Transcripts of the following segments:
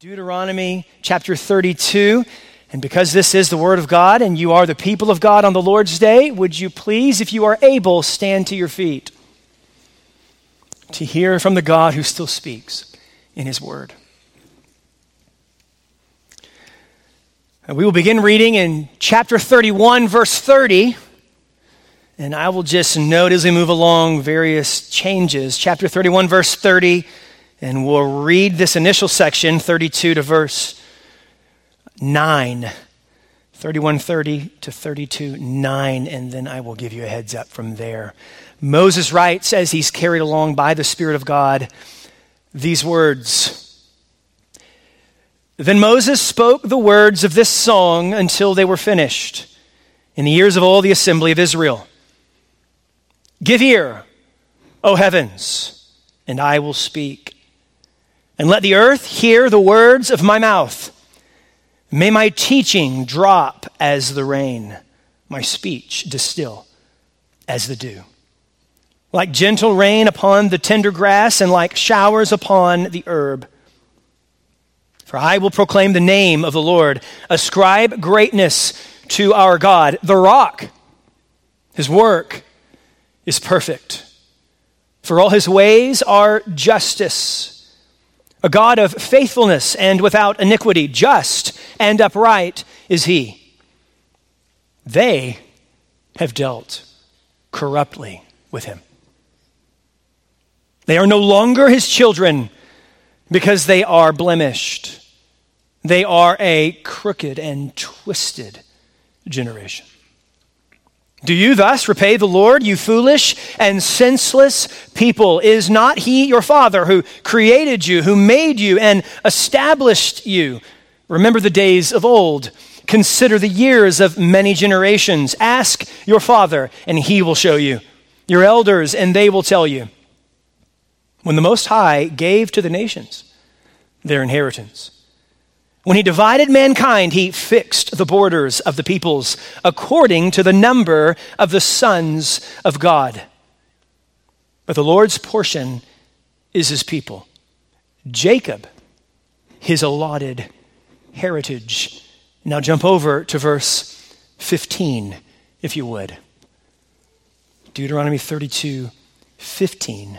Deuteronomy chapter 32. And because this is the Word of God and you are the people of God on the Lord's day, would you please, if you are able, stand to your feet to hear from the God who still speaks in His Word? And we will begin reading in chapter 31, verse 30. And I will just note as we move along various changes. Chapter 31, verse 30 and we'll read this initial section, 32 to verse 9. 3130 to 32 9, and then I will give you a heads up from there. Moses writes, as he's carried along by the Spirit of God, these words. Then Moses spoke the words of this song until they were finished in the ears of all the assembly of Israel. Give ear, O heavens, and I will speak and let the earth hear the words of my mouth. May my teaching drop as the rain, my speech distill as the dew. Like gentle rain upon the tender grass and like showers upon the herb. For I will proclaim the name of the Lord, ascribe greatness to our God, the rock. His work is perfect. For all his ways are justice a God of faithfulness and without iniquity, just and upright is he. They have dealt corruptly with him. They are no longer his children because they are blemished. They are a crooked and twisted generation. Do you thus repay the Lord, you foolish and senseless people? Is not He your Father who created you, who made you, and established you? Remember the days of old. Consider the years of many generations. Ask your Father, and He will show you. Your elders, and they will tell you. When the Most High gave to the nations their inheritance, when he divided mankind, he fixed the borders of the peoples according to the number of the sons of God. But the Lord's portion is his people, Jacob, his allotted heritage. Now jump over to verse 15, if you would. Deuteronomy 32, 15.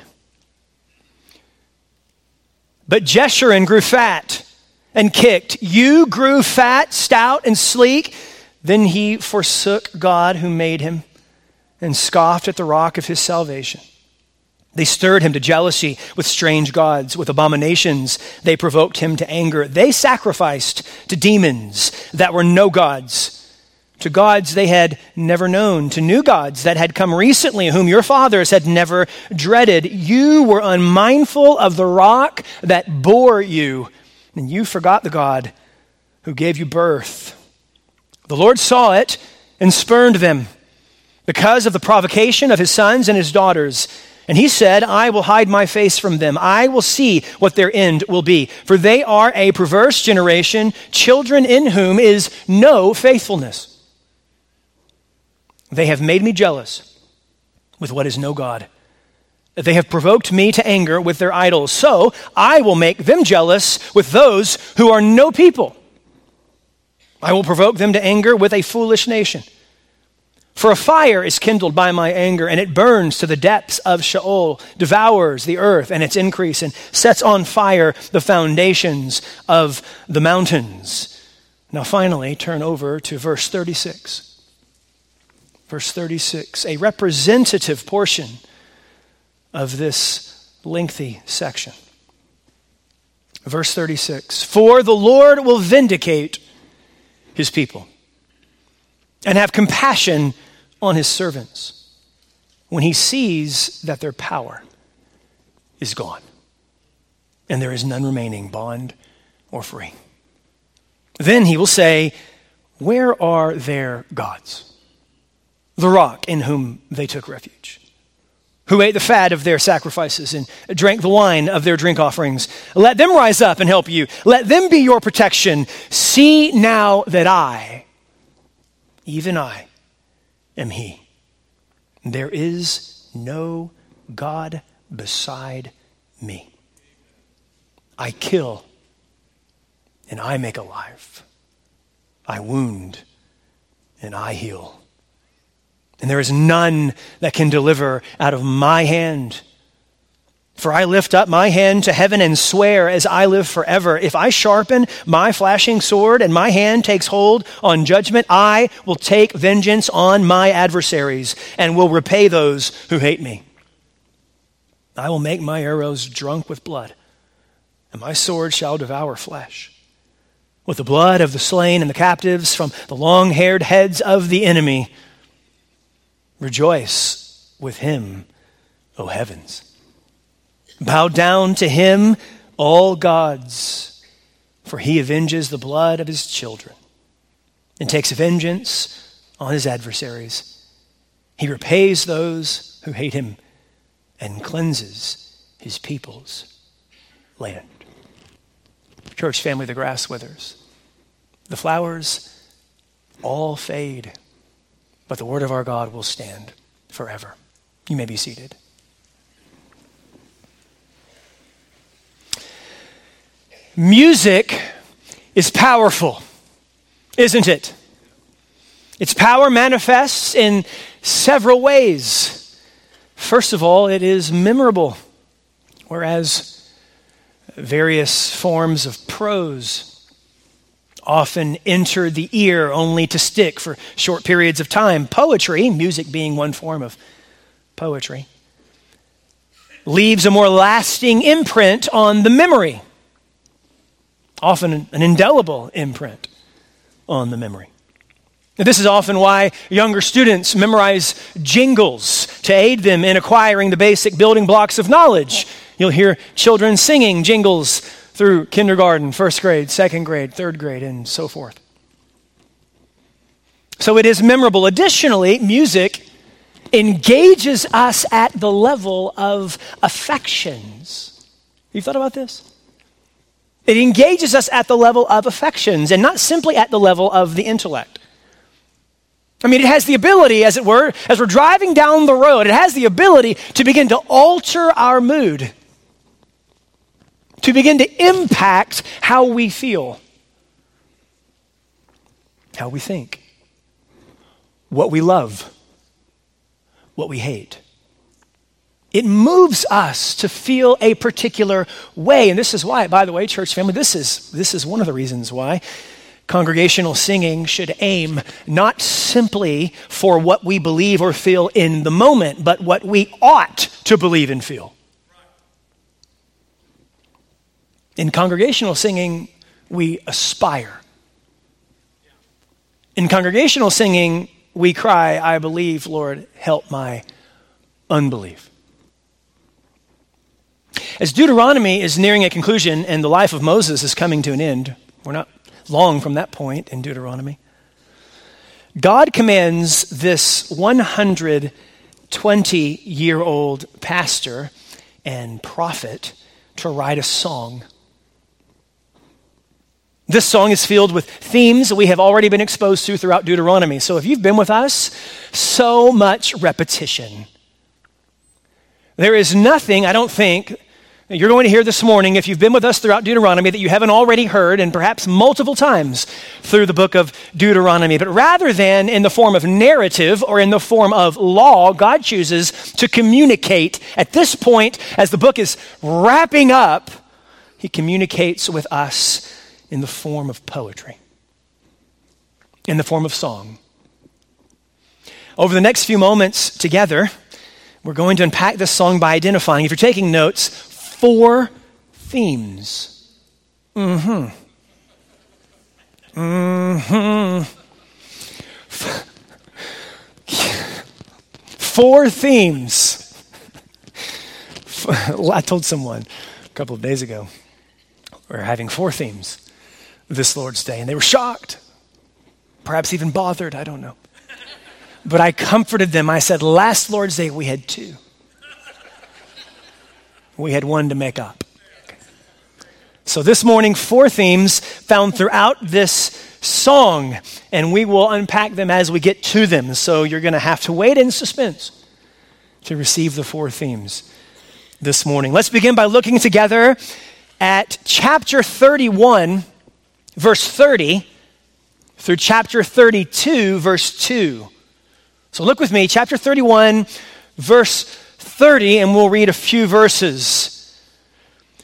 But Jeshurun grew fat and kicked. You grew fat, stout, and sleek. Then he forsook God who made him and scoffed at the rock of his salvation. They stirred him to jealousy with strange gods. With abominations, they provoked him to anger. They sacrificed to demons that were no gods, to gods they had never known, to new gods that had come recently, whom your fathers had never dreaded. You were unmindful of the rock that bore you and you forgot the God who gave you birth. The Lord saw it and spurned them because of the provocation of his sons and his daughters. And he said, I will hide my face from them. I will see what their end will be. For they are a perverse generation, children in whom is no faithfulness. They have made me jealous with what is no God. They have provoked me to anger with their idols. So I will make them jealous with those who are no people. I will provoke them to anger with a foolish nation. For a fire is kindled by my anger, and it burns to the depths of Sheol, devours the earth and its increase, and sets on fire the foundations of the mountains. Now, finally, turn over to verse 36. Verse 36, a representative portion of this lengthy section. Verse 36 For the Lord will vindicate his people and have compassion on his servants when he sees that their power is gone and there is none remaining, bond or free. Then he will say, Where are their gods? The rock in whom they took refuge who ate the fat of their sacrifices and drank the wine of their drink offerings. Let them rise up and help you. Let them be your protection. See now that I, even I, am He. There is no God beside me. I kill and I make alive. I wound, and I heal. And there is none that can deliver out of my hand. For I lift up my hand to heaven and swear as I live forever. If I sharpen my flashing sword and my hand takes hold on judgment, I will take vengeance on my adversaries and will repay those who hate me. I will make my arrows drunk with blood, and my sword shall devour flesh. With the blood of the slain and the captives from the long haired heads of the enemy, rejoice with him, O heavens. Bow down to him, all gods, for he avenges the blood of his children and takes vengeance on his adversaries. He repays those who hate him and cleanses his people's land. Church family, the grass withers, the flowers all fade, but the word of our God will stand forever. You may be seated. Music is powerful, isn't it? Its power manifests in several ways. First of all, it is memorable, whereas various forms of prose often enter the ear only to stick for short periods of time. Poetry, music being one form of poetry, leaves a more lasting imprint on the memory often an indelible imprint on the memory. This is often why younger students memorize jingles to aid them in acquiring the basic building blocks of knowledge. You'll hear children singing jingles through kindergarten, first grade, second grade, third grade, and so forth. So it is memorable. Additionally, music engages us at the level of affections. You've thought about this? It engages us at the level of affections and not simply at the level of the intellect. I mean, it has the ability, as it were, as we're driving down the road, it has the ability to begin to alter our mood, to begin to impact how we feel, how we think, what we love, what we hate. It moves us to feel a particular way. And this is why, by the way, church family, this is, this is one of the reasons why congregational singing should aim not simply for what we believe or feel in the moment, but what we ought to believe and feel. In congregational singing, we aspire. In congregational singing, we cry, I believe, Lord, help my unbelief. As Deuteronomy is nearing a conclusion and the life of Moses is coming to an end, we're not long from that point in Deuteronomy. God commands this 120 year old pastor and prophet to write a song. This song is filled with themes that we have already been exposed to throughout Deuteronomy. So if you've been with us, so much repetition. There is nothing, I don't think, you're going to hear this morning, if you've been with us throughout Deuteronomy, that you haven't already heard, and perhaps multiple times through the book of Deuteronomy. But rather than in the form of narrative or in the form of law, God chooses to communicate. At this point, as the book is wrapping up, he communicates with us in the form of poetry, in the form of song. Over the next few moments together, we're going to unpack this song by identifying, if you're taking notes, four themes. Mm hmm. Mm hmm. Four themes. I told someone a couple of days ago we're having four themes this Lord's Day, and they were shocked, perhaps even bothered, I don't know. But I comforted them. I said, Last Lord's Day we had two. We had one to make up. So this morning, four themes found throughout this song, and we will unpack them as we get to them. So you're going to have to wait in suspense to receive the four themes this morning. Let's begin by looking together at chapter 31 verse 30, through chapter 32, verse 2. So look with me, chapter 31, verse 30, and we'll read a few verses.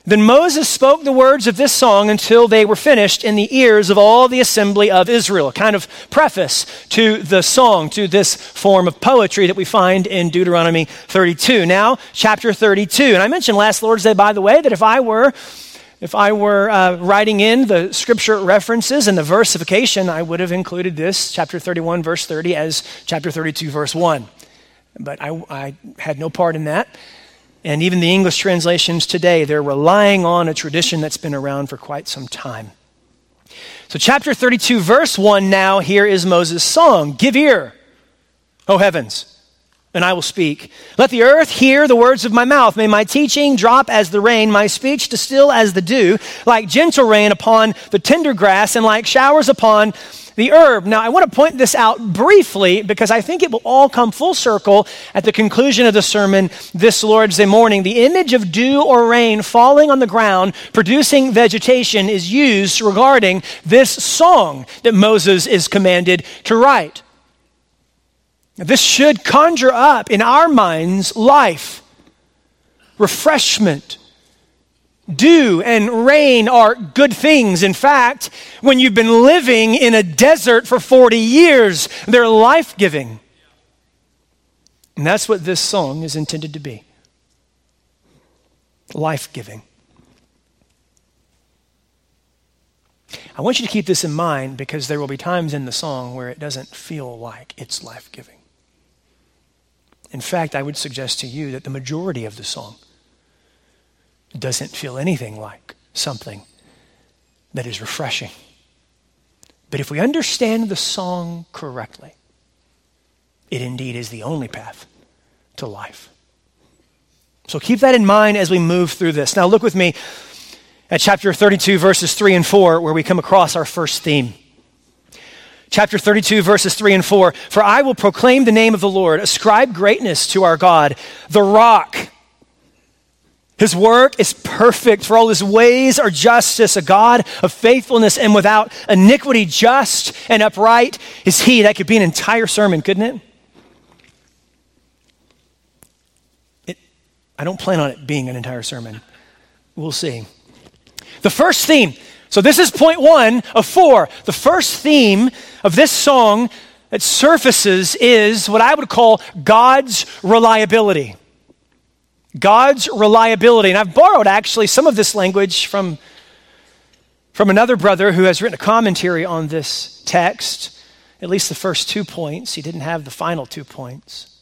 Then Moses spoke the words of this song until they were finished in the ears of all the assembly of Israel. Kind of preface to the song, to this form of poetry that we find in Deuteronomy 32. Now, chapter 32. And I mentioned last Lord's Day, by the way, that if I were if I were uh, writing in the scripture references and the versification, I would have included this, chapter 31, verse 30, as chapter 32, verse 1. But I, I had no part in that. And even the English translations today, they're relying on a tradition that's been around for quite some time. So, chapter 32, verse 1 now, here is Moses' song Give ear, O heavens, and I will speak. Let the earth hear the words of my mouth. May my teaching drop as the rain, my speech distill as the dew, like gentle rain upon the tender grass, and like showers upon the herb. Now, I want to point this out briefly because I think it will all come full circle at the conclusion of the sermon this Lord's Day morning. The image of dew or rain falling on the ground, producing vegetation, is used regarding this song that Moses is commanded to write. This should conjure up in our minds life, refreshment, Dew and rain are good things. In fact, when you've been living in a desert for 40 years, they're life giving. And that's what this song is intended to be life giving. I want you to keep this in mind because there will be times in the song where it doesn't feel like it's life giving. In fact, I would suggest to you that the majority of the song doesn't feel anything like something that is refreshing. But if we understand the song correctly, it indeed is the only path to life. So keep that in mind as we move through this. Now, look with me at chapter 32, verses 3 and 4, where we come across our first theme. Chapter 32, verses 3 and 4 For I will proclaim the name of the Lord, ascribe greatness to our God, the rock his work is perfect, for all his ways are justice, a God of faithfulness and without iniquity, just and upright is he. That could be an entire sermon, couldn't it? it I don't plan on it being an entire sermon. We'll see. The first theme, so this is point one of four. The first theme of this song that surfaces is what I would call God's reliability. God's reliability. And I've borrowed actually some of this language from, from another brother who has written a commentary on this text, at least the first two points. He didn't have the final two points.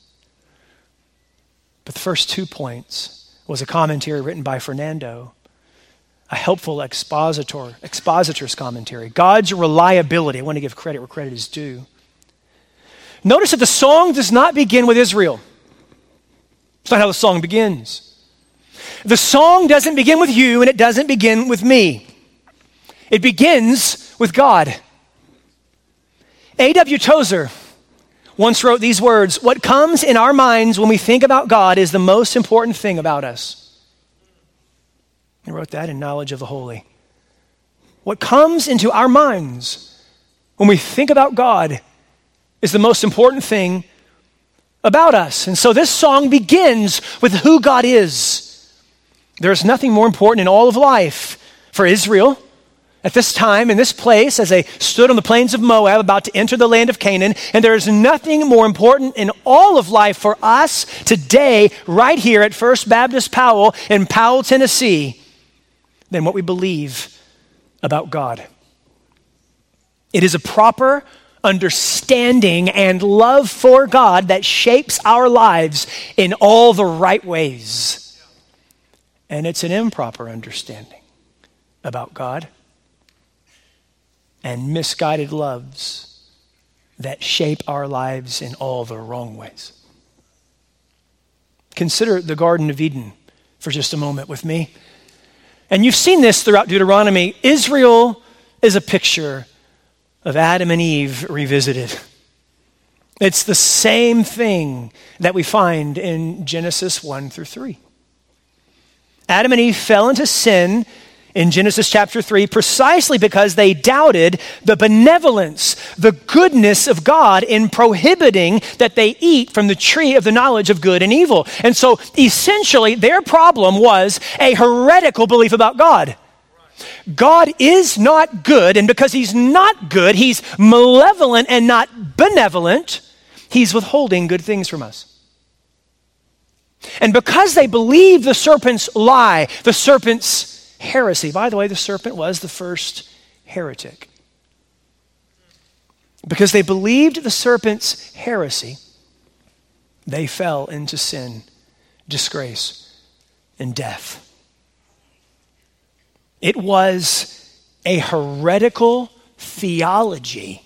But the first two points was a commentary written by Fernando, a helpful expositor, expositor's commentary. God's reliability. I want to give credit where credit is due. Notice that the song does not begin with Israel. It's not how the song begins. The song doesn't begin with you and it doesn't begin with me. It begins with God. A.W. Tozer once wrote these words What comes in our minds when we think about God is the most important thing about us. He wrote that in Knowledge of the Holy. What comes into our minds when we think about God is the most important thing about us. And so this song begins with who God is. There's nothing more important in all of life for Israel at this time, in this place, as they stood on the plains of Moab about to enter the land of Canaan. And there is nothing more important in all of life for us today, right here at First Baptist Powell in Powell, Tennessee, than what we believe about God. It is a proper understanding and love for God that shapes our lives in all the right ways. And it's an improper understanding about God and misguided loves that shape our lives in all the wrong ways. Consider the Garden of Eden for just a moment with me. And you've seen this throughout Deuteronomy. Israel is a picture of Adam and Eve revisited. It's the same thing that we find in Genesis 1 through 3. Adam and Eve fell into sin in Genesis chapter 3 precisely because they doubted the benevolence, the goodness of God in prohibiting that they eat from the tree of the knowledge of good and evil. And so essentially, their problem was a heretical belief about God. God is not good, and because He's not good, He's malevolent and not benevolent, He's withholding good things from us. And because they believed the serpent's lie, the serpent's heresy. By the way, the serpent was the first heretic. Because they believed the serpent's heresy, they fell into sin, disgrace, and death. It was a heretical theology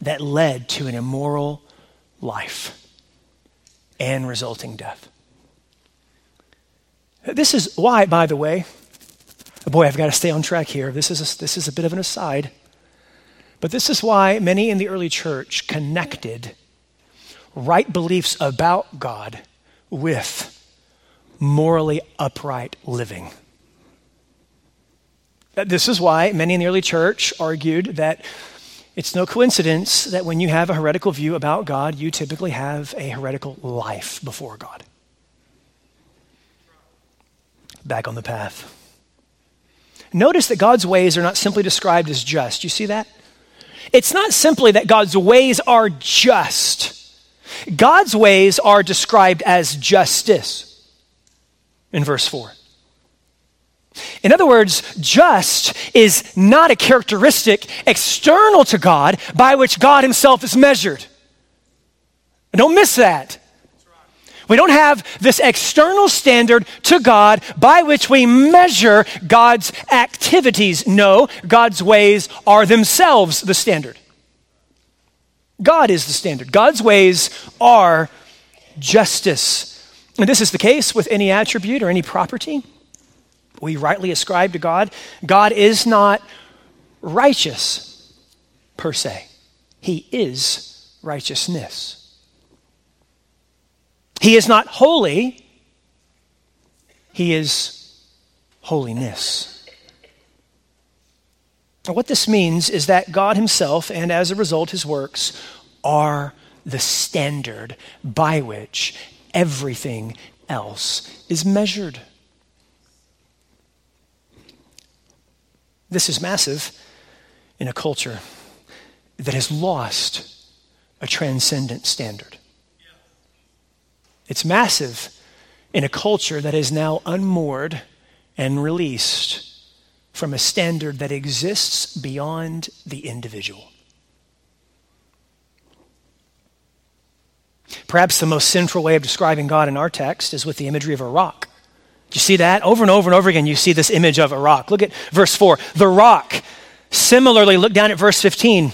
that led to an immoral life and resulting death. This is why, by the way, boy, I've got to stay on track here. This is a, this is a bit of an aside. But this is why many in the early church connected right beliefs about God with morally upright living. This is why many in the early church argued that it's no coincidence that when you have a heretical view about God, you typically have a heretical life before God. Back on the path. Notice that God's ways are not simply described as just. You see that? It's not simply that God's ways are just. God's ways are described as justice in verse 4. In other words, just is not a characteristic external to God by which God himself is measured. Don't miss that. We don't have this external standard to God by which we measure God's activities. No, God's ways are themselves the standard. God is the standard. God's ways are justice. And this is the case with any attribute or any property we rightly ascribe to God. God is not righteous per se, He is righteousness. He is not holy, He is holiness. Now what this means is that God Himself, and as a result, His works, are the standard by which everything else is measured. This is massive in a culture that has lost a transcendent standard. It's massive in a culture that is now unmoored and released from a standard that exists beyond the individual. Perhaps the most central way of describing God in our text is with the imagery of a rock. Do you see that? Over and over and over again, you see this image of a rock. Look at verse 4. The rock. Similarly, look down at verse 15.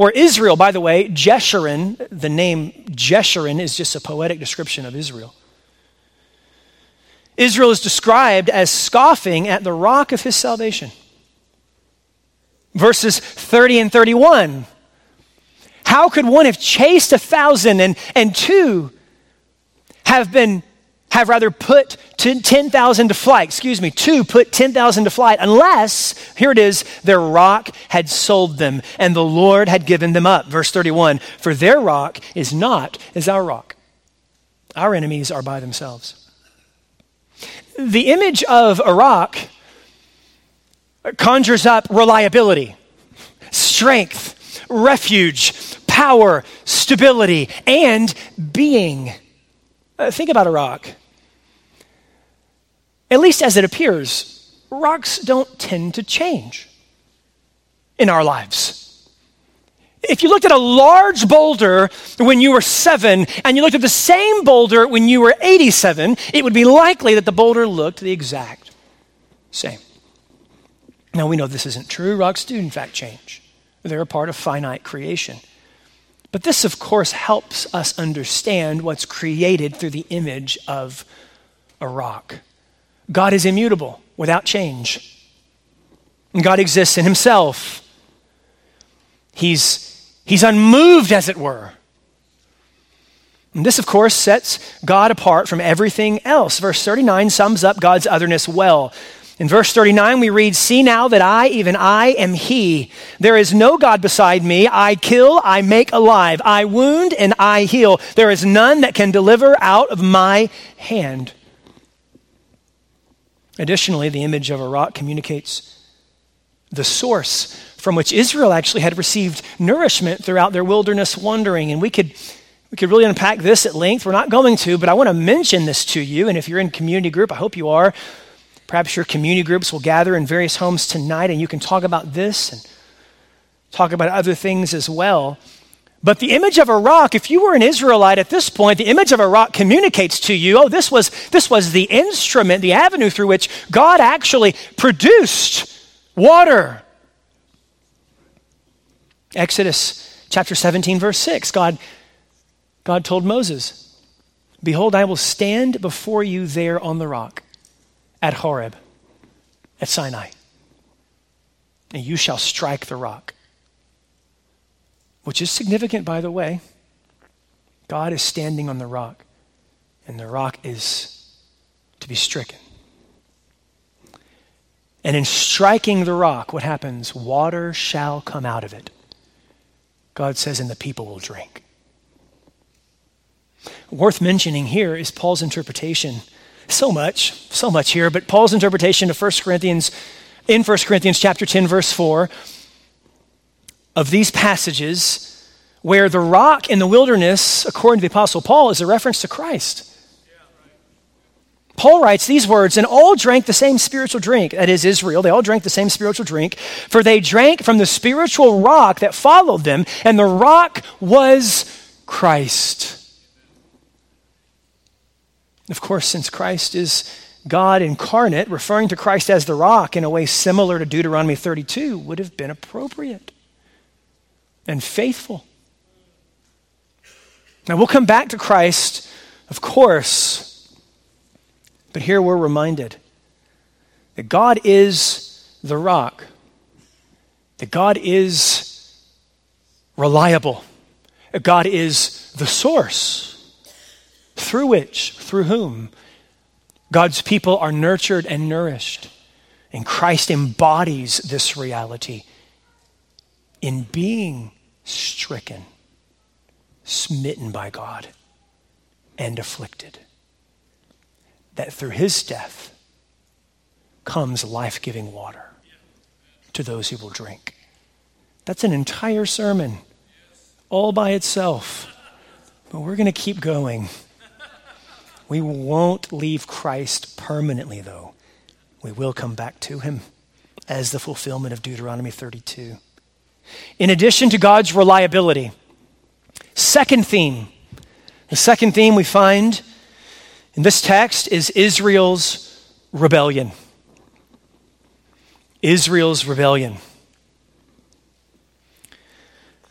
Where Israel, by the way, Jeshurun, the name Jeshurun is just a poetic description of Israel. Israel is described as scoffing at the rock of his salvation. Verses 30 and 31. How could one have chased a thousand and, and two have been have rather put 10,000 to flight, excuse me, two put 10,000 to flight, unless, here it is, their rock had sold them and the Lord had given them up. Verse 31 For their rock is not as our rock. Our enemies are by themselves. The image of a rock conjures up reliability, strength, refuge, power, stability, and being. Uh, think about a rock at least as it appears, rocks don't tend to change in our lives. If you looked at a large boulder when you were seven and you looked at the same boulder when you were 87, it would be likely that the boulder looked the exact same. Now, we know this isn't true. Rocks do, in fact, change, they're a part of finite creation. But this, of course, helps us understand what's created through the image of a rock. God is immutable, without change. And God exists in himself. He's, he's unmoved, as it were. And this, of course, sets God apart from everything else. Verse 39 sums up God's otherness well. In verse 39, we read, See now that I, even I, am He. There is no God beside me. I kill, I make alive. I wound, and I heal. There is none that can deliver out of my hand. Additionally, the image of a rock communicates the source from which Israel actually had received nourishment throughout their wilderness wandering. And we could, we could really unpack this at length. We're not going to, but I want to mention this to you. And if you're in community group, I hope you are. Perhaps your community groups will gather in various homes tonight and you can talk about this and talk about other things as well. But the image of a rock, if you were an Israelite at this point, the image of a rock communicates to you, oh, this was, this was the instrument, the avenue through which God actually produced water. Exodus chapter 17, verse 6, God, God told Moses, Behold, I will stand before you there on the rock at Horeb, at Sinai. And you shall strike the rock. Which is significant, by the way. God is standing on the rock, and the rock is to be stricken. And in striking the rock, what happens? Water shall come out of it. God says, and the people will drink. Worth mentioning here is Paul's interpretation so much, so much here, but Paul's interpretation of 1 Corinthians, in 1 Corinthians chapter 10, verse 4, of these passages where the rock in the wilderness, according to the Apostle Paul, is a reference to Christ. Paul writes these words, and all drank the same spiritual drink. That is Israel. They all drank the same spiritual drink, for they drank from the spiritual rock that followed them, and the rock was Christ. Of course, since Christ is God incarnate, referring to Christ as the rock in a way similar to Deuteronomy 32 would have been appropriate and faithful. Now, we'll come back to Christ, of course, but here we're reminded that God is the rock, that God is reliable, that God is the source through which, through whom, God's people are nurtured and nourished. And Christ embodies this reality in being stricken, smitten by God, and afflicted. That through his death comes life giving water to those who will drink. That's an entire sermon all by itself. But we're going to keep going. We won't leave Christ permanently, though. We will come back to him as the fulfillment of Deuteronomy 32. In addition to God's reliability, second theme, the second theme we find in this text is Israel's rebellion. Israel's rebellion.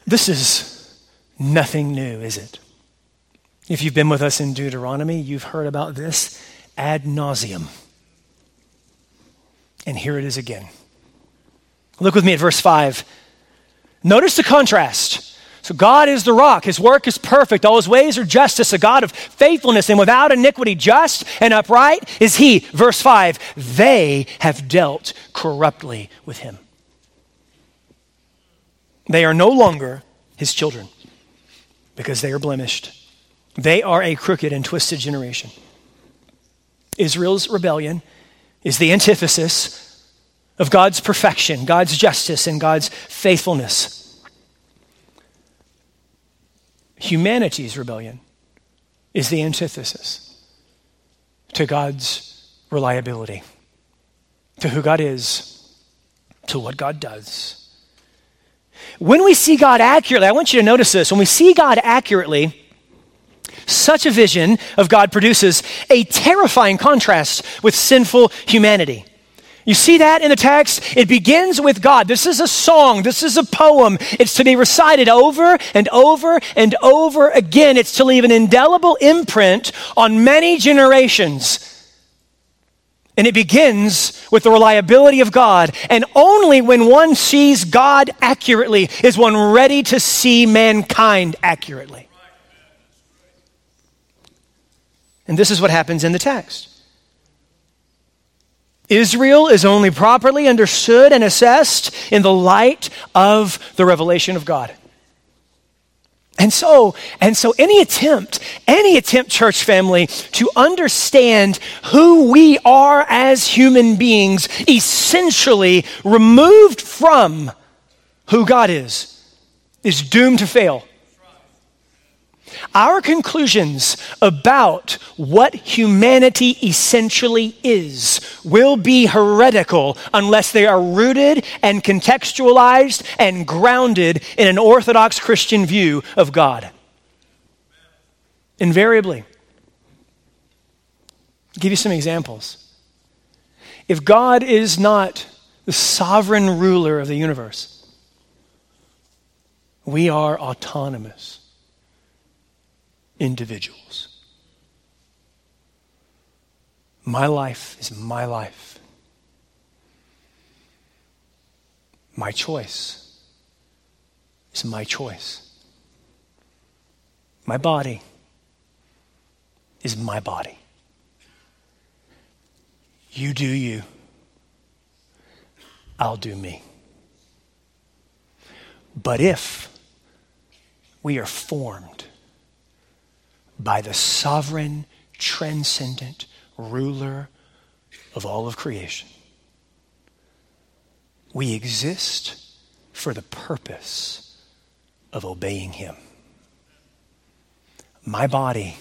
This is nothing new, is it? If you've been with us in Deuteronomy, you've heard about this ad nauseum. And here it is again. Look with me at verse 5. Notice the contrast. So, God is the rock. His work is perfect. All his ways are justice, a God of faithfulness and without iniquity. Just and upright is he. Verse 5 They have dealt corruptly with him. They are no longer his children because they are blemished. They are a crooked and twisted generation. Israel's rebellion is the antithesis of God's perfection, God's justice, and God's faithfulness. Humanity's rebellion is the antithesis to God's reliability, to who God is, to what God does. When we see God accurately, I want you to notice this. When we see God accurately, such a vision of God produces a terrifying contrast with sinful humanity. You see that in the text? It begins with God. This is a song. This is a poem. It's to be recited over and over and over again. It's to leave an indelible imprint on many generations. And it begins with the reliability of God. And only when one sees God accurately is one ready to see mankind accurately. And this is what happens in the text. Israel is only properly understood and assessed in the light of the revelation of God. And so, and so any attempt, any attempt, church family, to understand who we are as human beings, essentially removed from who God is, is doomed to fail. Our conclusions about what humanity essentially is will be heretical unless they are rooted and contextualized and grounded in an orthodox Christian view of God. Invariably. I'll give you some examples. If God is not the sovereign ruler of the universe, we are autonomous individuals. My life is my life. My choice is my choice. My body is my body. You do you. I'll do me. But if we are formed by the sovereign, transcendent ruler of all of creation. We exist for the purpose of obeying him. My body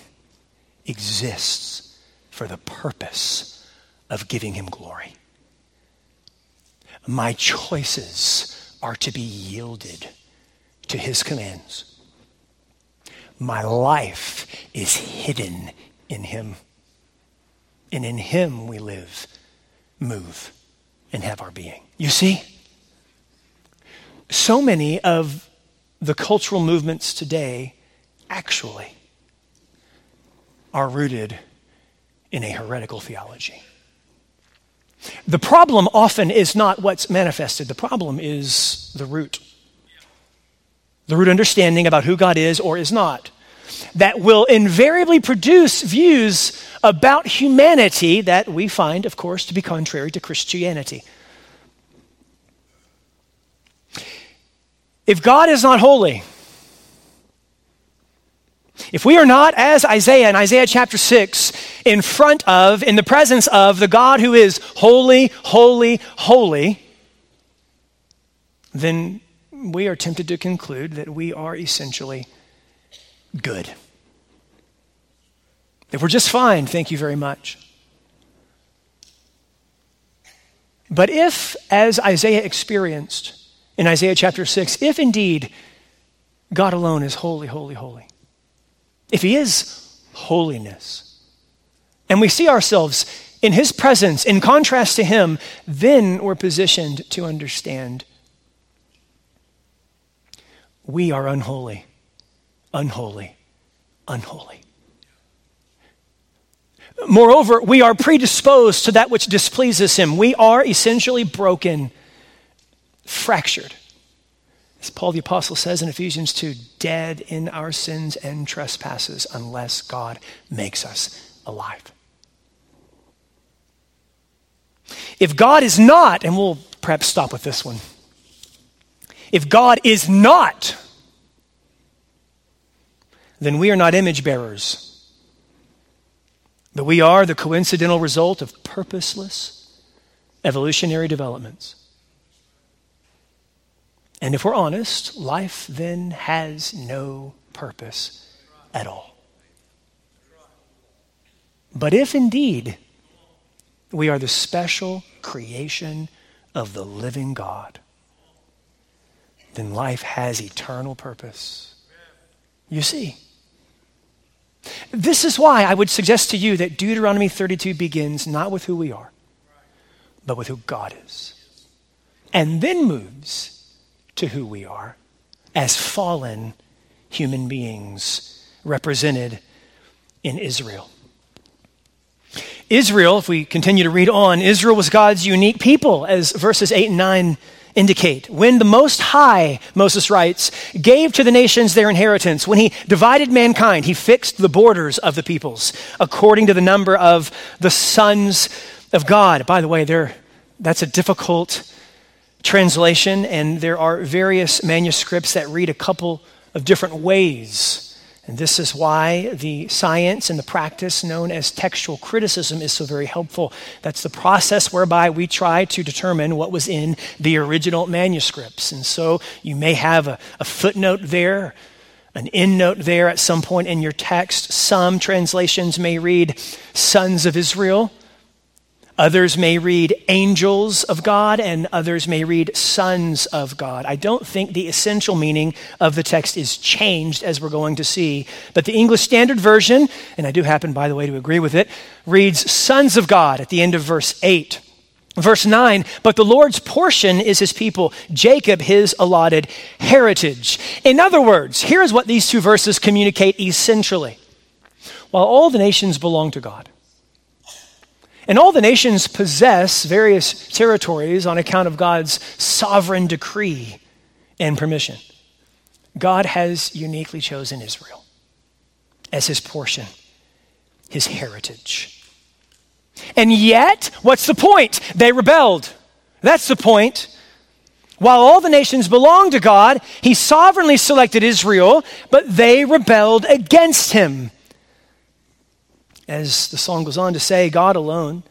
exists for the purpose of giving him glory. My choices are to be yielded to his commands. My life is hidden in Him. And in Him we live, move, and have our being. You see? So many of the cultural movements today actually are rooted in a heretical theology. The problem often is not what's manifested, the problem is the root the root understanding about who God is or is not, that will invariably produce views about humanity that we find, of course, to be contrary to Christianity. If God is not holy, if we are not, as Isaiah in Isaiah chapter 6, in front of, in the presence of the God who is holy, holy, holy, then we are tempted to conclude that we are essentially good. That we're just fine, thank you very much. But if, as Isaiah experienced in Isaiah chapter 6, if indeed God alone is holy, holy, holy, if He is holiness, and we see ourselves in His presence in contrast to Him, then we're positioned to understand we are unholy, unholy, unholy. Moreover, we are predisposed to that which displeases him. We are essentially broken, fractured. As Paul the Apostle says in Ephesians 2 dead in our sins and trespasses unless God makes us alive. If God is not, and we'll perhaps stop with this one if God is not, then we are not image bearers. But we are the coincidental result of purposeless evolutionary developments. And if we're honest, life then has no purpose at all. But if indeed we are the special creation of the living God, then life has eternal purpose. You see. This is why I would suggest to you that Deuteronomy 32 begins not with who we are, but with who God is, and then moves to who we are as fallen human beings represented in Israel. Israel, if we continue to read on, Israel was God's unique people, as verses 8 and 9 indicate. When the Most High, Moses writes, gave to the nations their inheritance, when he divided mankind, he fixed the borders of the peoples according to the number of the sons of God. By the way, there, that's a difficult translation, and there are various manuscripts that read a couple of different ways. And this is why the science and the practice known as textual criticism is so very helpful. That's the process whereby we try to determine what was in the original manuscripts. And so you may have a, a footnote there, an endnote there at some point in your text. Some translations may read sons of Israel. Others may read angels of God, and others may read sons of God. I don't think the essential meaning of the text is changed, as we're going to see. But the English Standard Version, and I do happen, by the way, to agree with it, reads sons of God at the end of verse 8. Verse 9, but the Lord's portion is his people, Jacob his allotted heritage. In other words, here's what these two verses communicate essentially. While all the nations belong to God, and all the nations possess various territories on account of God's sovereign decree and permission. God has uniquely chosen Israel as his portion, his heritage. And yet, what's the point? They rebelled. That's the point. While all the nations belong to God, he sovereignly selected Israel, but they rebelled against him. As the song goes on to say, God alone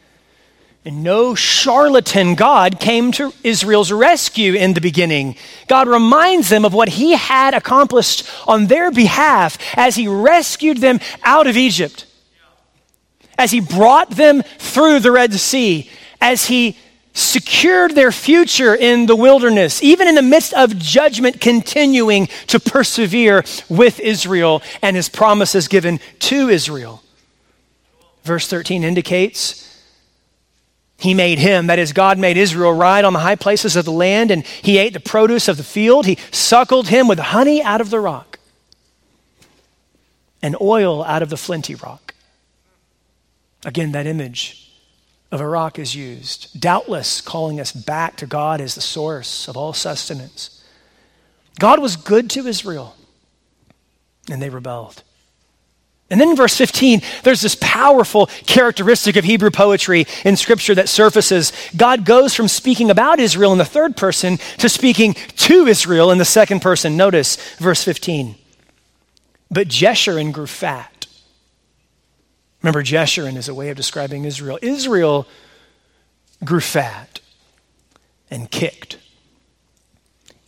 and no charlatan God came to Israel's rescue in the beginning. God reminds them of what he had accomplished on their behalf as he rescued them out of Egypt, as he brought them through the Red Sea, as he secured their future in the wilderness, even in the midst of judgment, continuing to persevere with Israel and his promises given to Israel. Verse 13 indicates he made him, that is, God made Israel ride on the high places of the land, and he ate the produce of the field. He suckled him with honey out of the rock and oil out of the flinty rock. Again, that image of a rock is used, doubtless calling us back to God as the source of all sustenance. God was good to Israel, and they rebelled. And then in verse 15, there's this powerful characteristic of Hebrew poetry in Scripture that surfaces. God goes from speaking about Israel in the third person to speaking to Israel in the second person. Notice verse 15. But Jeshurun grew fat. Remember, Jeshurun is a way of describing Israel. Israel grew fat and kicked.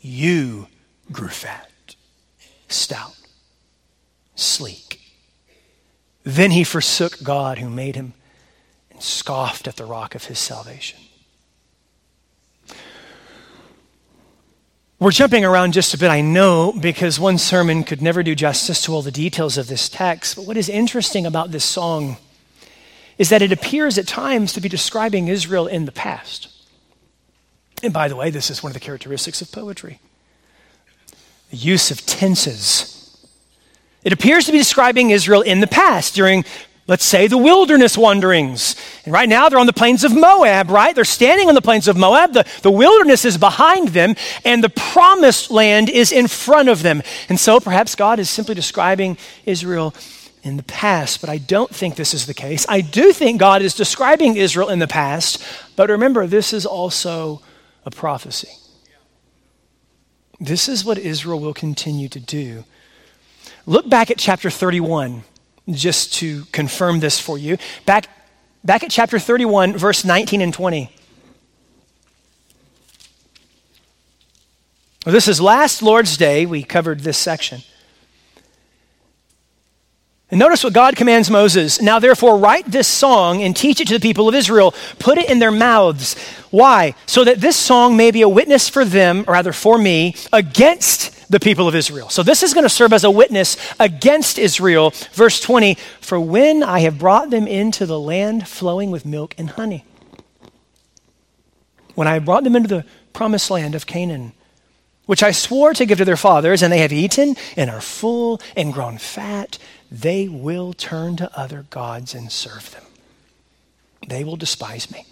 You grew fat, stout, sleek. Then he forsook God who made him and scoffed at the rock of his salvation. We're jumping around just a bit, I know, because one sermon could never do justice to all the details of this text. But what is interesting about this song is that it appears at times to be describing Israel in the past. And by the way, this is one of the characteristics of poetry the use of tenses it appears to be describing Israel in the past during, let's say, the wilderness wanderings. And right now they're on the plains of Moab, right? They're standing on the plains of Moab. The, the wilderness is behind them, and the promised land is in front of them. And so perhaps God is simply describing Israel in the past, but I don't think this is the case. I do think God is describing Israel in the past, but remember, this is also a prophecy. This is what Israel will continue to do Look back at chapter 31, just to confirm this for you. Back, back at chapter 31, verse 19 and 20. Well, this is last Lord's Day. We covered this section. And notice what God commands Moses. Now, therefore, write this song and teach it to the people of Israel. Put it in their mouths. Why? So that this song may be a witness for them, or rather for me, against the people of Israel. So this is going to serve as a witness against Israel. Verse 20 For when I have brought them into the land flowing with milk and honey, when I brought them into the promised land of Canaan, which I swore to give to their fathers, and they have eaten and are full and grown fat, they will turn to other gods and serve them. They will despise me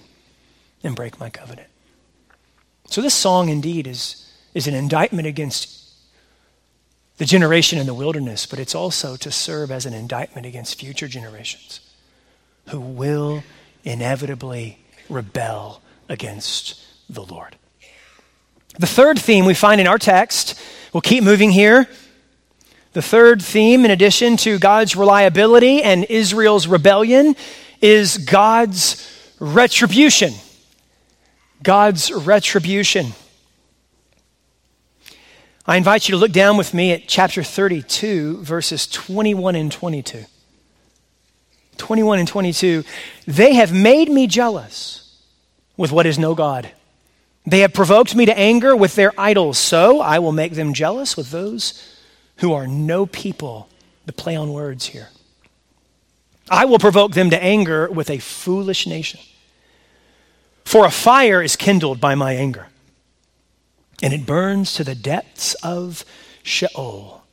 and break my covenant. So, this song indeed is, is an indictment against the generation in the wilderness, but it's also to serve as an indictment against future generations who will inevitably rebel against the Lord. The third theme we find in our text, we'll keep moving here. The third theme, in addition to God's reliability and Israel's rebellion, is God's retribution. God's retribution. I invite you to look down with me at chapter 32, verses 21 and 22. 21 and 22. They have made me jealous with what is no God. They have provoked me to anger with their idols. So I will make them jealous with those who are no people. The play on words here. I will provoke them to anger with a foolish nation. For a fire is kindled by my anger and it burns to the depths of Sheol,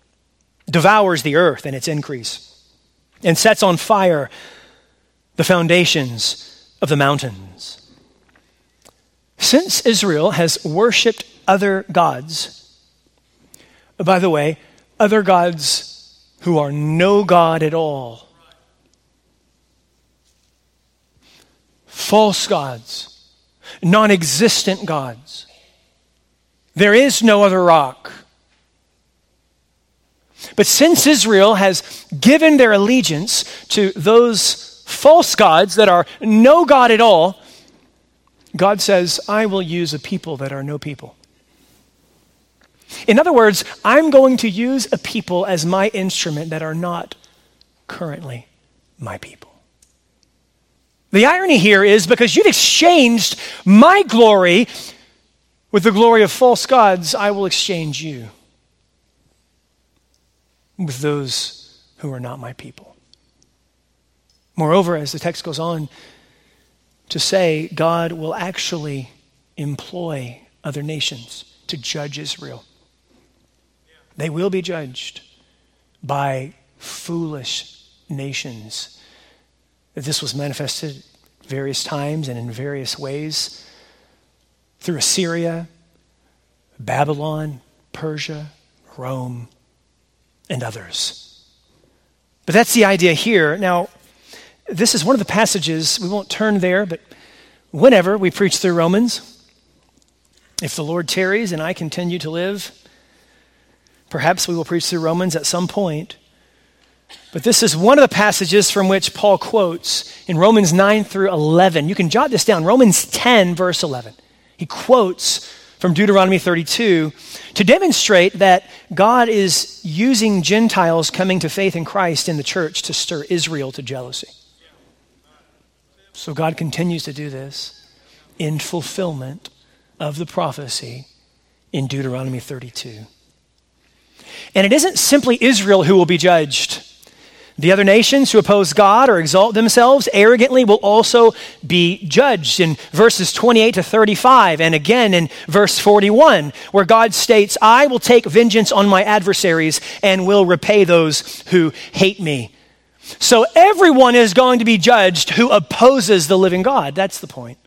devours the earth and its increase, and sets on fire the foundations of the mountains. Since Israel has worshiped other gods, by the way, other gods who are no God at all, false gods, non existent gods, there is no other rock. But since Israel has given their allegiance to those false gods that are no God at all, God says, I will use a people that are no people. In other words, I'm going to use a people as my instrument that are not currently my people. The irony here is because you've exchanged my glory with the glory of false gods, I will exchange you with those who are not my people. Moreover, as the text goes on to say, God will actually employ other nations to judge Israel. They will be judged by foolish nations. This was manifested various times and in various ways through Assyria, Babylon, Persia, Rome, and others. But that's the idea here. Now, this is one of the passages, we won't turn there, but whenever we preach through Romans, if the Lord tarries and I continue to live, perhaps we will preach through Romans at some point. But this is one of the passages from which Paul quotes in Romans 9 through 11. You can jot this down Romans 10, verse 11. He quotes from Deuteronomy 32 to demonstrate that God is using Gentiles coming to faith in Christ in the church to stir Israel to jealousy. So God continues to do this in fulfillment of the prophecy in Deuteronomy 32. And it isn't simply Israel who will be judged. The other nations who oppose God or exalt themselves arrogantly will also be judged in verses 28 to 35, and again in verse 41, where God states, I will take vengeance on my adversaries and will repay those who hate me. So everyone is going to be judged who opposes the living God. That's the point.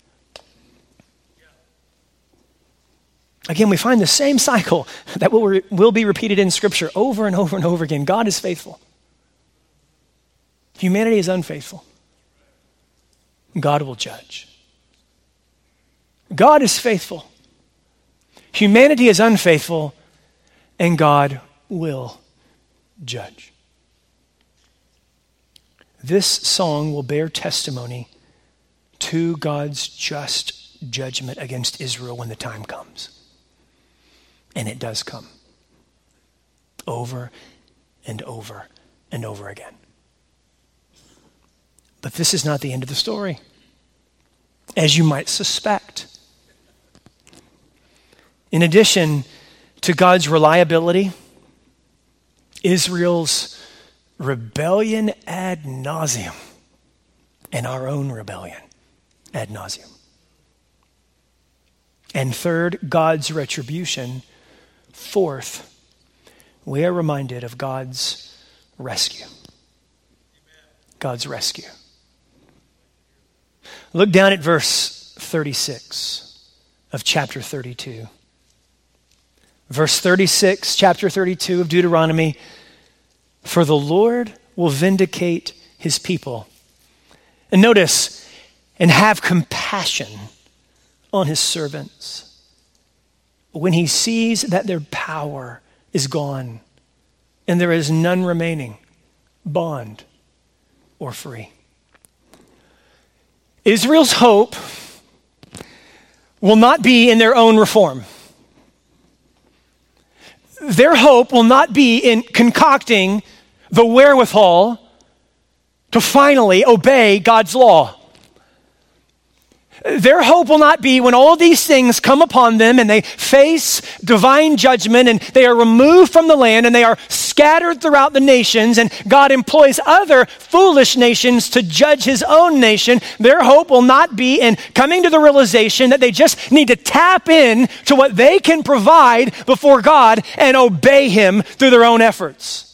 Again, we find the same cycle that will, will be repeated in Scripture over and over and over again. God is faithful. Humanity is unfaithful. God will judge. God is faithful. Humanity is unfaithful, and God will judge. This song will bear testimony to God's just judgment against Israel when the time comes. And it does come over and over and over again. But this is not the end of the story, as you might suspect. In addition to God's reliability, Israel's rebellion ad nauseum, and our own rebellion ad nauseum. And third, God's retribution. Fourth, we are reminded of God's rescue. God's rescue. Look down at verse 36 of chapter 32. Verse 36, chapter 32 of Deuteronomy For the Lord will vindicate his people. And notice, and have compassion on his servants when he sees that their power is gone and there is none remaining, bond or free. Israel's hope will not be in their own reform. Their hope will not be in concocting the wherewithal to finally obey God's law. Their hope will not be when all these things come upon them and they face divine judgment and they are removed from the land and they are scattered throughout the nations and God employs other foolish nations to judge his own nation. Their hope will not be in coming to the realization that they just need to tap in to what they can provide before God and obey him through their own efforts.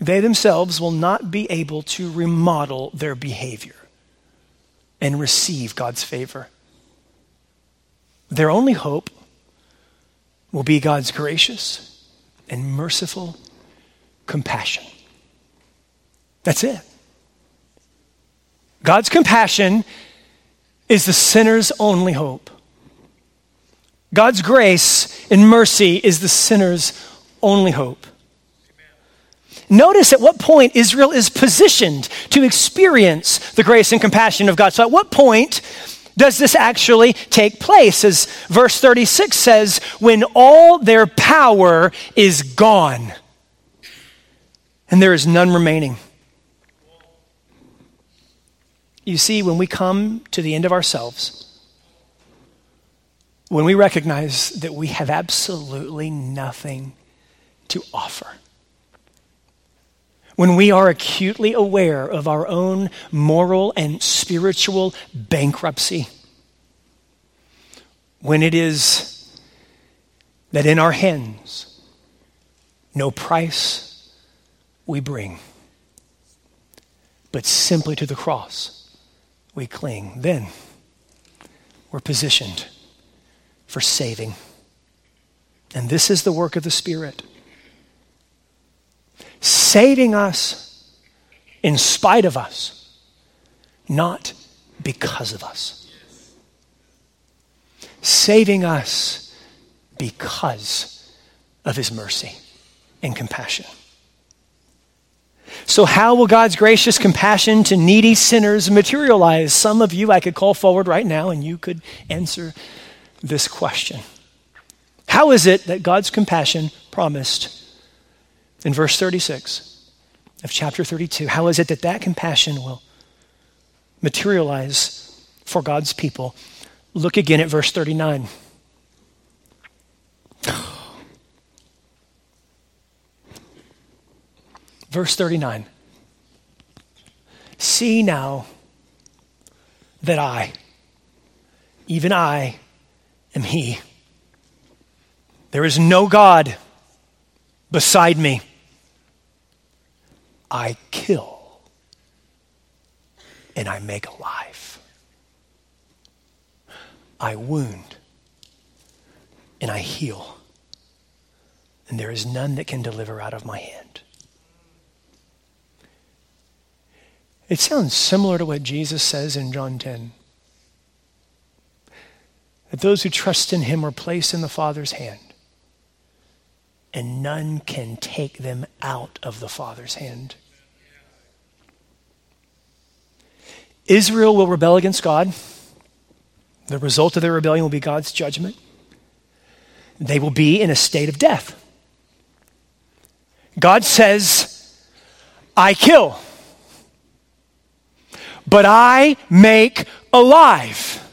They themselves will not be able to remodel their behavior and receive God's favor. Their only hope will be God's gracious and merciful compassion. That's it. God's compassion is the sinner's only hope. God's grace and mercy is the sinner's only hope. Notice at what point Israel is positioned to experience the grace and compassion of God. So, at what point does this actually take place? As verse 36 says, when all their power is gone and there is none remaining. You see, when we come to the end of ourselves, when we recognize that we have absolutely nothing to offer, when we are acutely aware of our own moral and spiritual bankruptcy, when it is that in our hands, no price we bring, but simply to the cross we cling, then we're positioned for saving. And this is the work of the Spirit saving us in spite of us, not because of us. Saving us because of his mercy and compassion. So, how will God's gracious compassion to needy sinners materialize? Some of you I could call forward right now and you could answer this question. How is it that God's compassion promised in verse 36 of chapter 32, how is it that that compassion will materialize for God's people? Look again at verse 39. Verse 39. See now that I, even I, am He. There is no God beside me. I kill and I make alive. I wound and I heal. And there is none that can deliver out of my hand. It sounds similar to what Jesus says in John 10 that those who trust in him are placed in the Father's hand and none can take them out of the Father's hand. Israel will rebel against God. The result of their rebellion will be God's judgment. They will be in a state of death. God says, I kill, but I make alive.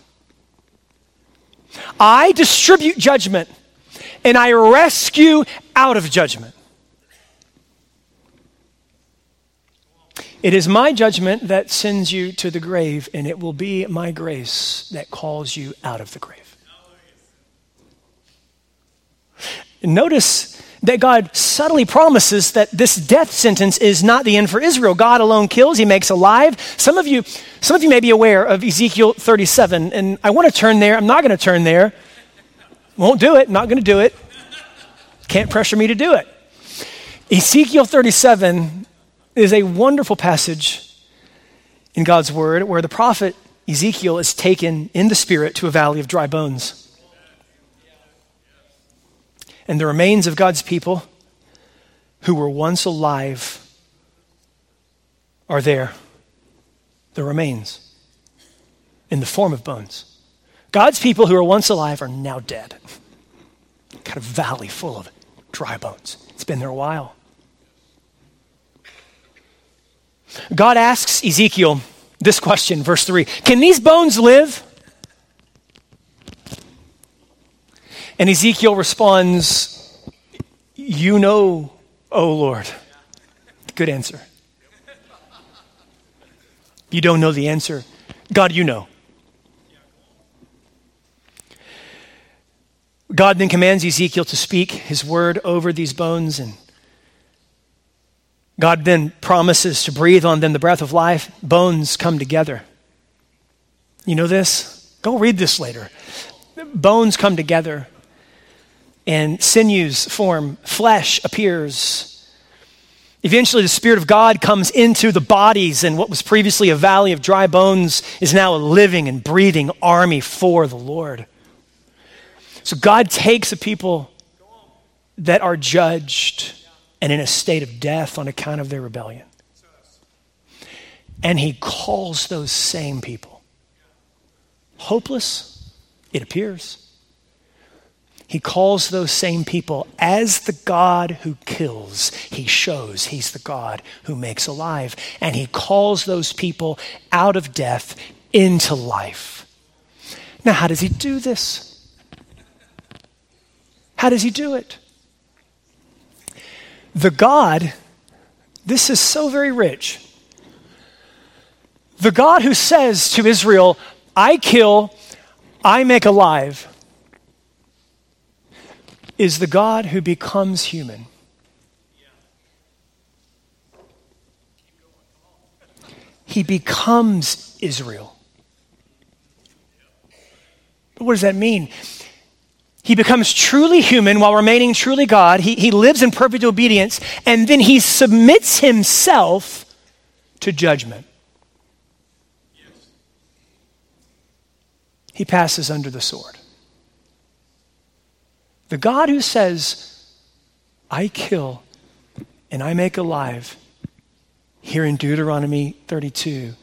I distribute judgment and I rescue out of judgment. It is my judgment that sends you to the grave, and it will be my grace that calls you out of the grave. Notice that God subtly promises that this death sentence is not the end for Israel. God alone kills, he makes alive. Some of you, some of you may be aware of Ezekiel 37, and I want to turn there. I'm not going to turn there. Won't do it, not going to do it. Can't pressure me to do it. Ezekiel 37 is a wonderful passage in God's word where the prophet Ezekiel is taken in the spirit to a valley of dry bones. And the remains of God's people who were once alive are there. The remains in the form of bones. God's people who were once alive are now dead. Kind of valley full of dry bones. It's been there a while. God asks Ezekiel this question, verse 3 Can these bones live? And Ezekiel responds, You know, O Lord. Good answer. You don't know the answer. God, you know. God then commands Ezekiel to speak his word over these bones, and God then promises to breathe on them the breath of life. Bones come together. You know this? Go read this later. Bones come together, and sinews form, flesh appears. Eventually, the Spirit of God comes into the bodies, and what was previously a valley of dry bones is now a living and breathing army for the Lord. So God takes a people that are judged and in a state of death on account of their rebellion. And he calls those same people hopeless, it appears. He calls those same people as the God who kills. He shows he's the God who makes alive. And he calls those people out of death into life. Now, how does he do this? How does he do it? The God, this is so very rich. The God who says to Israel, I kill, I make alive, is the God who becomes human. He becomes Israel. What does that mean? He becomes truly human while remaining truly God. He, he lives in perfect obedience, and then he submits himself to judgment. He passes under the sword. The God who says, I kill and I make alive, here in Deuteronomy 32,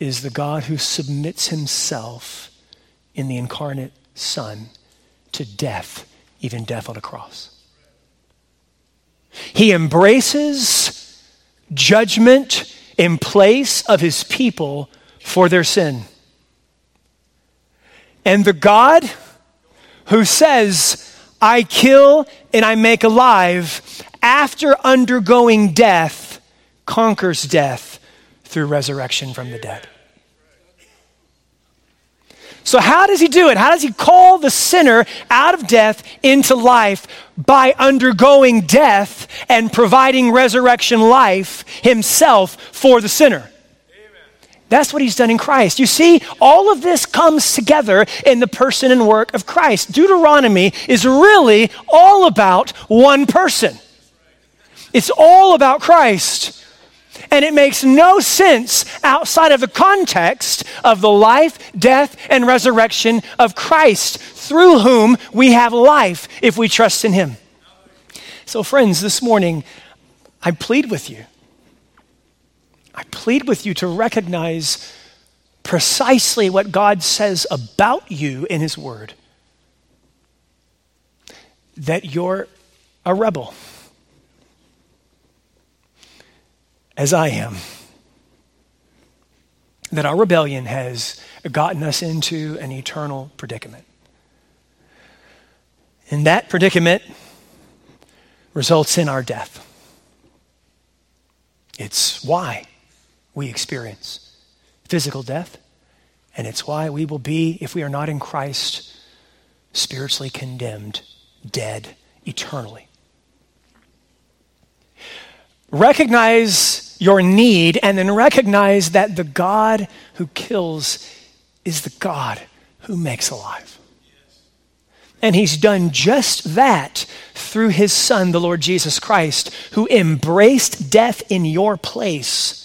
is the God who submits himself in the incarnate Son to death, even death on a cross. He embraces judgment in place of his people for their sin. And the God who says, I kill and I make alive, after undergoing death, conquers death through resurrection from the dead. So, how does he do it? How does he call the sinner out of death into life? By undergoing death and providing resurrection life himself for the sinner. That's what he's done in Christ. You see, all of this comes together in the person and work of Christ. Deuteronomy is really all about one person, it's all about Christ. And it makes no sense outside of the context of the life, death, and resurrection of Christ, through whom we have life if we trust in Him. So, friends, this morning, I plead with you. I plead with you to recognize precisely what God says about you in His Word that you're a rebel as I am, that our rebellion has gotten us into an eternal predicament. And that predicament results in our death. It's why we experience physical death, and it's why we will be, if we are not in Christ, spiritually condemned, dead eternally. Recognize your need and then recognize that the God who kills is the God who makes alive. And he's done just that through his Son, the Lord Jesus Christ, who embraced death in your place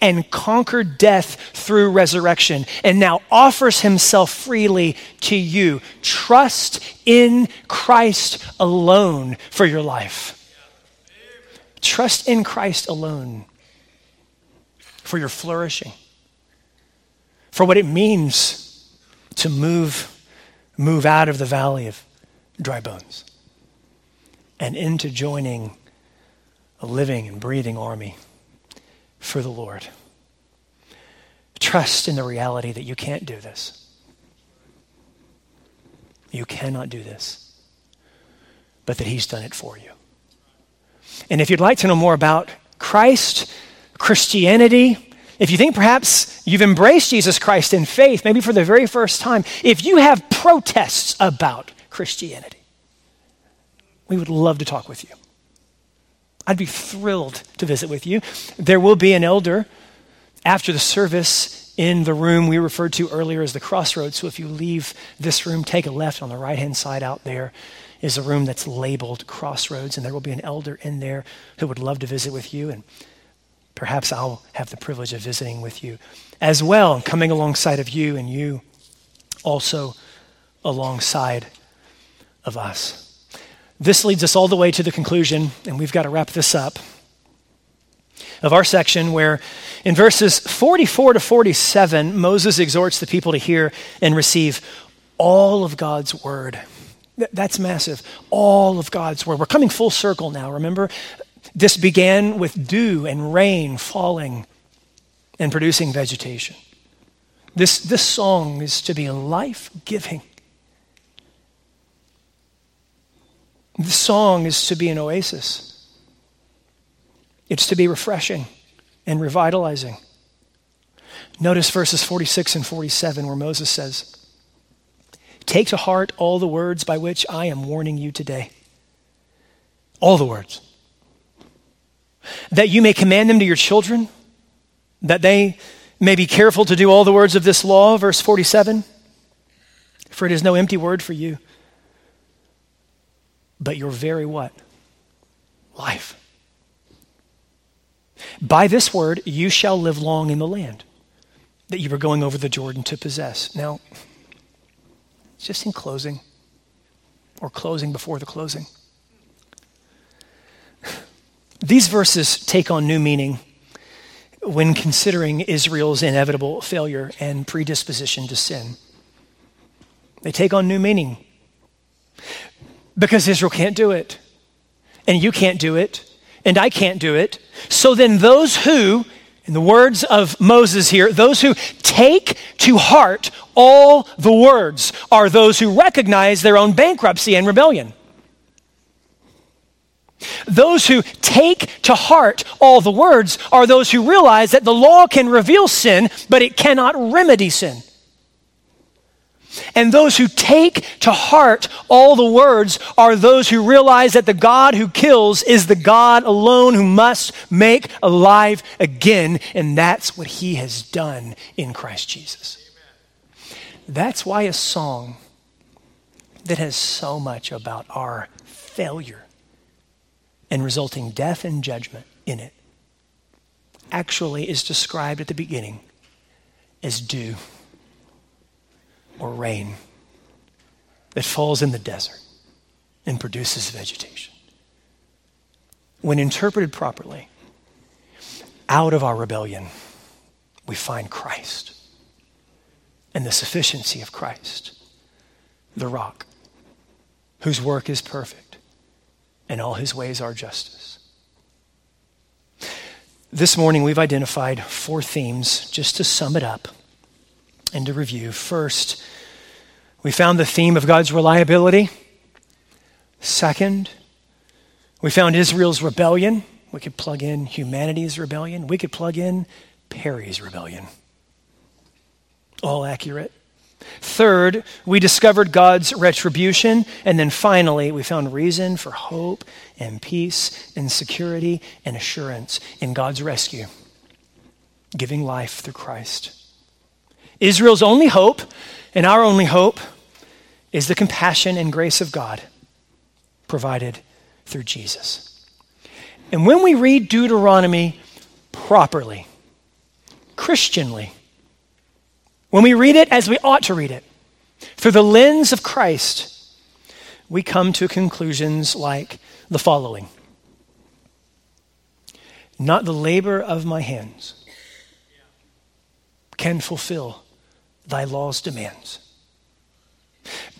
and conquered death through resurrection and now offers himself freely to you. Trust in Christ alone for your life. Trust in Christ alone for your flourishing, for what it means to move, move out of the valley of dry bones and into joining a living and breathing army for the Lord. Trust in the reality that you can't do this. You cannot do this, but that He's done it for you. And if you'd like to know more about Christ, Christianity, if you think perhaps you've embraced Jesus Christ in faith, maybe for the very first time, if you have protests about Christianity, we would love to talk with you. I'd be thrilled to visit with you. There will be an elder after the service in the room we referred to earlier as the crossroads. So if you leave this room, take a left on the right hand side out there is a room that's labeled crossroads, and there will be an elder in there who would love to visit with you. And perhaps I'll have the privilege of visiting with you as well, coming alongside of you, and you also alongside of us. This leads us all the way to the conclusion, and we've got to wrap this up, of our section where in verses 44 to 47, Moses exhorts the people to hear and receive all of God's word. That's massive. All of God's word. We're coming full circle now, remember? This began with dew and rain falling and producing vegetation. This, this song is to be life giving. The song is to be an oasis, it's to be refreshing and revitalizing. Notice verses 46 and 47 where Moses says, Take to heart all the words by which I am warning you today. All the words. That you may command them to your children, that they may be careful to do all the words of this law, verse 47. For it is no empty word for you but your very what? Life. By this word you shall live long in the land that you are going over the Jordan to possess. Now, just in closing, or closing before the closing, these verses take on new meaning when considering Israel's inevitable failure and predisposition to sin. They take on new meaning because Israel can't do it. And you can't do it. And I can't do it. So then, those who, in the words of Moses here, those who take to heart all the words are those who recognize their own bankruptcy and rebellion. Those who take to heart all the words are those who realize that the law can reveal sin, but it cannot remedy sin. And those who take to heart all the words are those who realize that the God who kills is the God alone who must make alive again. And that's what he has done in Christ Jesus. That's why a song that has so much about our failure and resulting death and judgment in it actually is described at the beginning as dew or rain that falls in the desert and produces vegetation. When interpreted properly, out of our rebellion, we find Christ and the sufficiency of Christ, the rock, whose work is perfect and all his ways are justice. This morning, we've identified four themes just to sum it up and to review. First, we found the theme of God's reliability. Second, we found Israel's rebellion. We could plug in humanity's rebellion. We could plug in Perry's rebellion. All accurate. Third, we discovered God's retribution. And then finally, we found reason for hope and peace and security and assurance in God's rescue, giving life through Christ. Israel's only hope and our only hope is the compassion and grace of God. provided through Jesus. And when we read Deuteronomy properly, Christianly, when we read it as we ought to read it, through the lens of Christ, we come to conclusions like the following Not the labor of my hands can fulfill thy law's demands.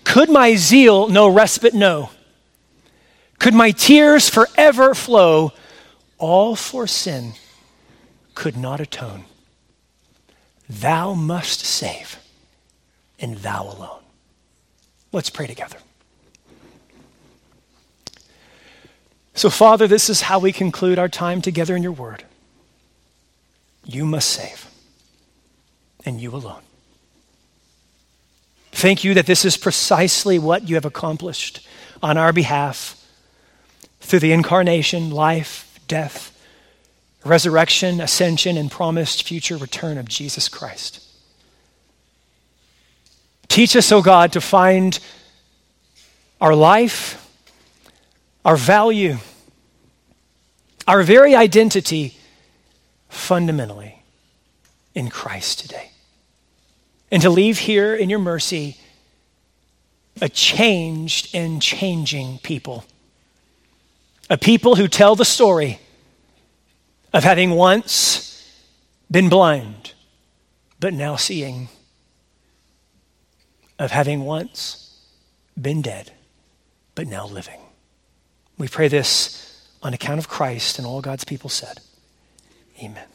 Could my zeal no respite know? Could my tears forever flow? All for sin could not atone. Thou must save, and thou alone. Let's pray together. So, Father, this is how we conclude our time together in your word. You must save, and you alone. Thank you that this is precisely what you have accomplished on our behalf through the incarnation, life, death, resurrection, ascension, and promised future return of Jesus Christ. Teach us, O oh God, to find our life, our value, our very identity fundamentally in Christ today. And to leave here in your mercy a changed and changing people. A people who tell the story of having once been blind, but now seeing, of having once been dead, but now living. We pray this on account of Christ and all God's people said. Amen.